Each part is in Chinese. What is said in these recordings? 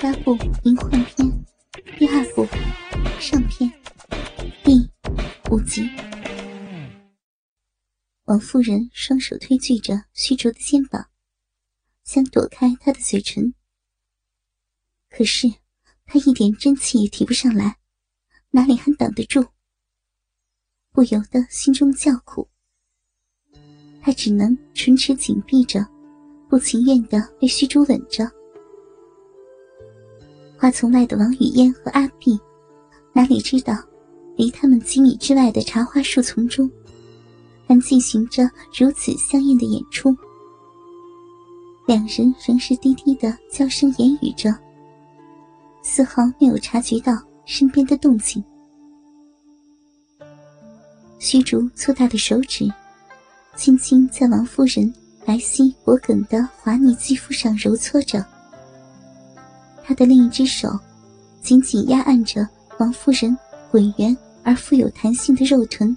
八部淫幻篇第二部上篇第五集。王夫人双手推拒着虚竹的肩膀，想躲开他的嘴唇，可是他一点真气也提不上来，哪里还挡得住？不由得心中叫苦，他只能唇齿紧闭着，不情愿的被虚竹吻着。花丛外的王语嫣和阿碧，哪里知道，离他们几米之外的茶花树丛中，还进行着如此香艳的演出。两人仍是低低的娇声言语着，丝毫没有察觉到身边的动静。虚竹粗大的手指，轻轻在王夫人白皙脖颈的滑腻肌肤上揉搓着。他的另一只手，紧紧压按着王夫人浑圆而富有弹性的肉臀。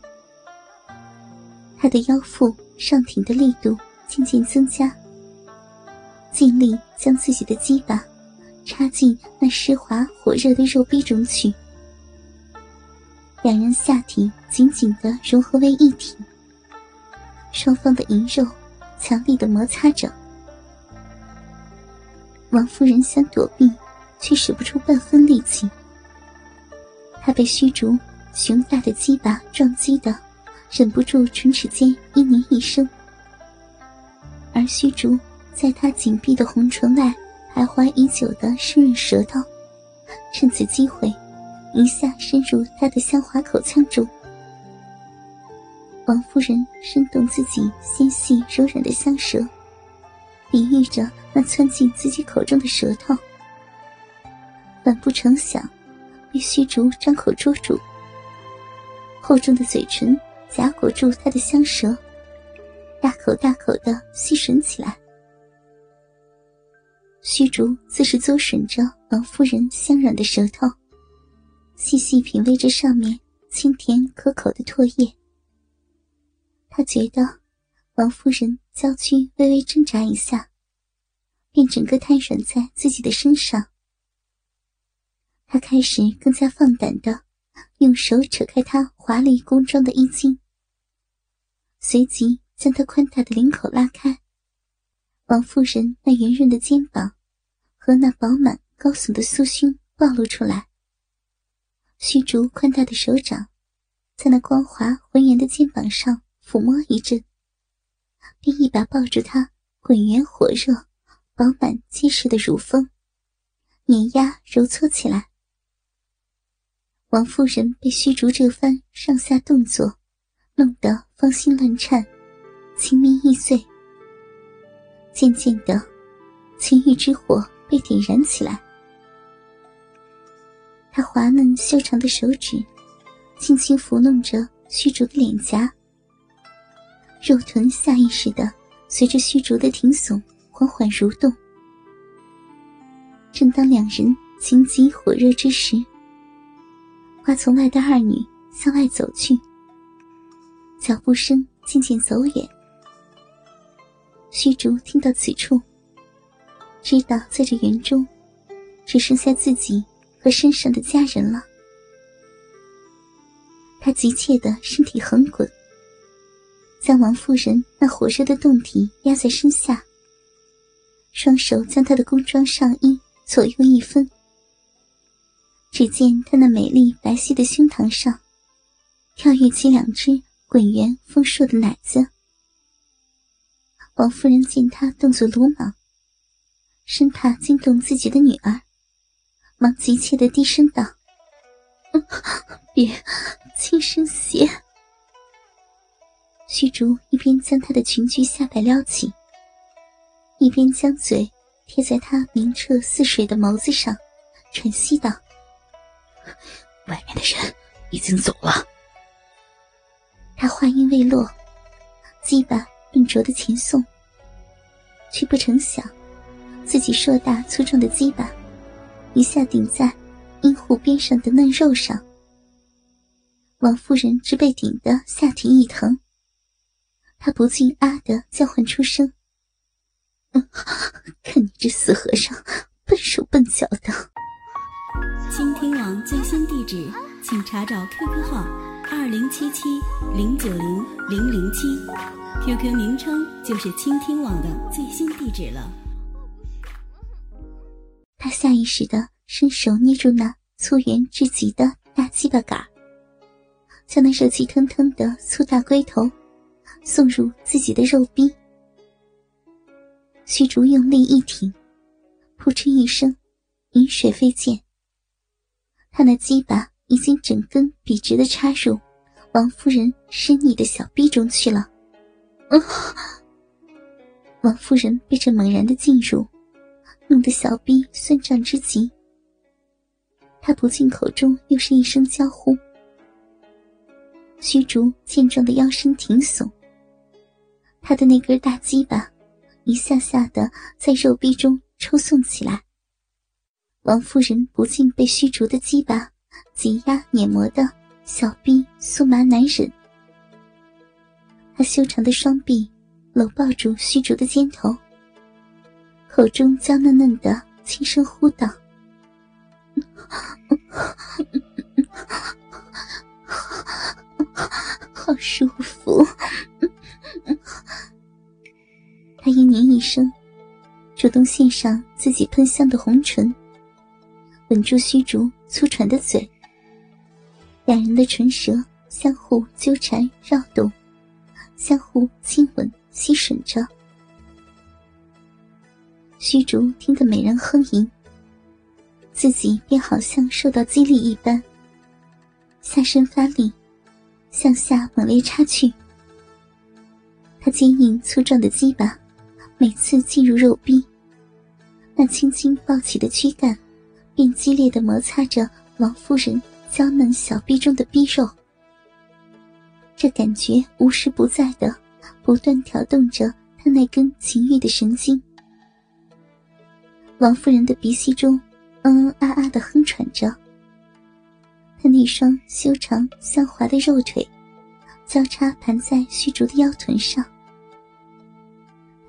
他的腰腹上挺的力度渐渐增加，尽力将自己的鸡巴插进那湿滑火热的肉壁中去。两人下体紧紧的融合为一体，双方的淫肉强力的摩擦着。王夫人想躲避。却使不出半分力气。她被虚竹雄大的鸡巴撞击的，忍不住唇齿间嘤咛一声。而虚竹在他紧闭的红唇外徘徊已久的湿润舌头，趁此机会，一下深入他的香滑口腔中。王夫人伸动自己纤细柔软的香舌，抵御着那窜进自己口中的舌头。本不成想，被虚竹张口捉住，厚重的嘴唇夹裹住他的香舌，大口大口的吸吮起来。虚竹自是嘬吮着王夫人香软的舌头，细细品味着上面清甜可口的唾液。他觉得王夫人娇躯微微挣扎一下，便整个瘫软在自己的身上。他开始更加放胆的用手扯开她华丽宫装的衣襟，随即将她宽大的领口拉开，王夫人那圆润的肩膀和那饱满高耸的酥胸暴露出来。虚竹宽大的手掌在那光滑浑圆的肩膀上抚摸一阵，便一把抱住她滚圆火热、饱满结实的乳峰，碾压揉搓起来。王夫人被虚竹这番上下动作弄得芳心乱颤，情迷意碎。渐渐的，情欲之火被点燃起来。她滑嫩修长的手指轻轻抚弄着虚竹的脸颊，肉臀下意识的随着虚竹的挺耸缓缓蠕动。正当两人情急火热之时，花丛外的二女向外走去，脚步声渐渐走远。虚竹听到此处，知道在这园中，只剩下自己和身上的家人了。他急切的身体横滚，将王夫人那火热的胴体压在身下，双手将她的工装上衣左右一分。只见她那美丽白皙的胸膛上，跳跃起两只滚圆丰硕的奶子。王夫人见她动作鲁莽，生怕惊动自己的女儿，忙急切的低声道：“ 别，轻声些。”虚竹一边将她的裙裾下摆撩起，一边将嘴贴在她明澈似水的眸子上，喘息道。外面的人已经走了。他话音未落，鸡巴笨拙的前送，却不成想，自己硕大粗壮的鸡巴一下顶在阴户边上的嫩肉上。王夫人只被顶得下体一疼，他不禁啊的叫唤出声。嗯，看你这死和尚，笨手笨脚的。倾听网最新地址，请查找 QQ 号二零七七零九零零零七，QQ 名称就是倾听网的最新地址了。他下意识的伸手捏住那粗圆至极的大鸡巴杆，像那热气腾腾的粗大龟头送入自己的肉壁。虚竹用力一挺，扑哧一声，饮水飞溅。他那鸡巴已经整根笔直的插入王夫人湿腻的小臂中去了。王夫人被这猛然的进入，弄得小臂酸胀之极。她不禁口中又是一声娇呼。虚竹健壮的腰身挺耸，他的那根大鸡巴一下下的在肉壁中抽送起来。王夫人不禁被虚竹的鸡巴挤压碾磨的小臂酥麻难忍，她修长的双臂搂抱住虚竹的肩头，口中娇嫩嫩的轻声呼道：“ 好舒服。”他嘤咛一声，主动献上自己喷香的红唇。吻住虚竹粗喘的嘴，两人的唇舌相互纠缠绕动，相互亲吻吸吮着。虚竹听得美人哼吟，自己便好像受到激励一般，下身发力，向下猛烈插去。他坚硬粗壮的鸡巴每次进入肉壁，那轻轻抱起的躯干。便激烈的摩擦着王夫人娇嫩小臂中的逼肉，这感觉无时不在的不断挑动着她那根情欲的神经。王夫人的鼻息中嗯嗯啊啊的哼喘着，她那双修长香滑的肉腿交叉盘在虚竹的腰臀上，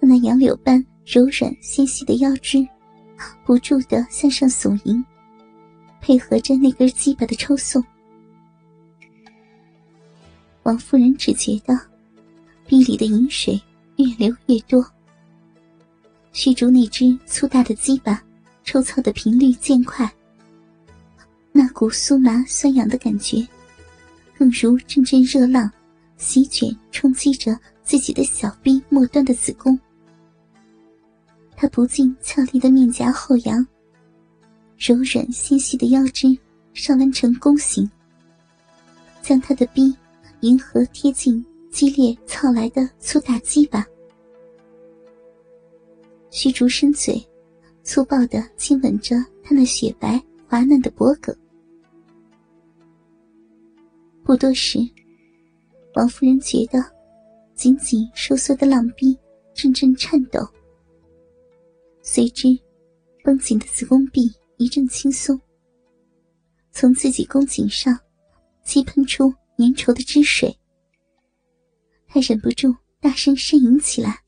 那杨柳般柔软纤细的腰肢。不住的向上耸迎，配合着那根鸡巴的抽送。王夫人只觉得壁里的饮水越流越多，虚竹那只粗大的鸡巴抽操的频率渐快，那股酥麻酸痒的感觉，更如阵阵热浪席卷冲击着自己的小臂末端的子宫。他不禁俏丽的面颊后扬，柔软纤细的腰肢上弯成弓形，将他的臂迎合贴近激烈操来的粗大鸡巴。虚竹伸嘴，粗暴的亲吻着他那雪白滑嫩的脖颈。不多时，王夫人觉得紧紧收缩的浪逼阵阵颤抖。随之，绷紧的子宫壁一阵轻松，从自己宫颈上激喷出粘稠的汁水。他忍不住大声呻吟起来：“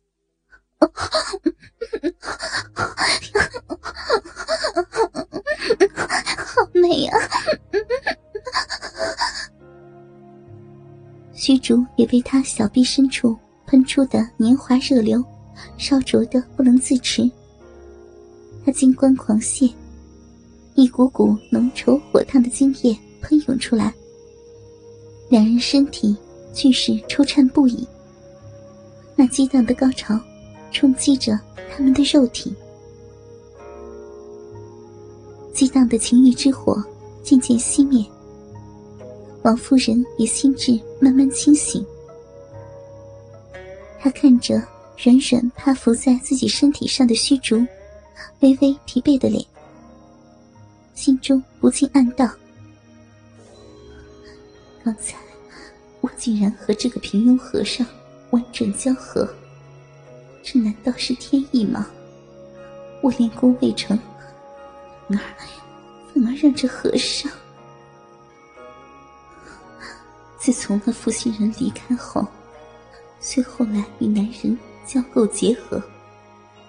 好美啊！”虚竹也被他小臂深处喷出的年华热流烧灼的不能自持。他金冠狂泻，一股股浓稠火烫的精液喷涌出来。两人身体俱是抽颤不已。那激荡的高潮冲击着他们的肉体，激荡的情欲之火渐渐熄灭。王夫人也心智慢慢清醒。她看着软软趴伏在自己身体上的虚竹。微微疲惫的脸，心中不禁暗道：“刚才我竟然和这个平庸和尚完整交合，这难道是天意吗？我练功未成，反而反而让这和尚……自从那负心人离开后，虽后来与男人交媾结合，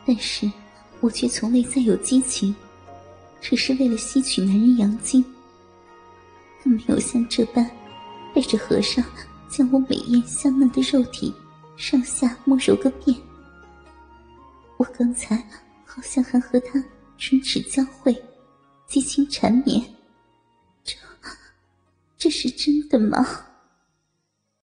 但是……”我却从未再有激情，只是为了吸取男人阳精。更没有像这般背着和尚将我美艳香嫩的肉体上下摸揉个遍。我刚才好像还和他唇齿交汇，激情缠绵，这这是真的吗？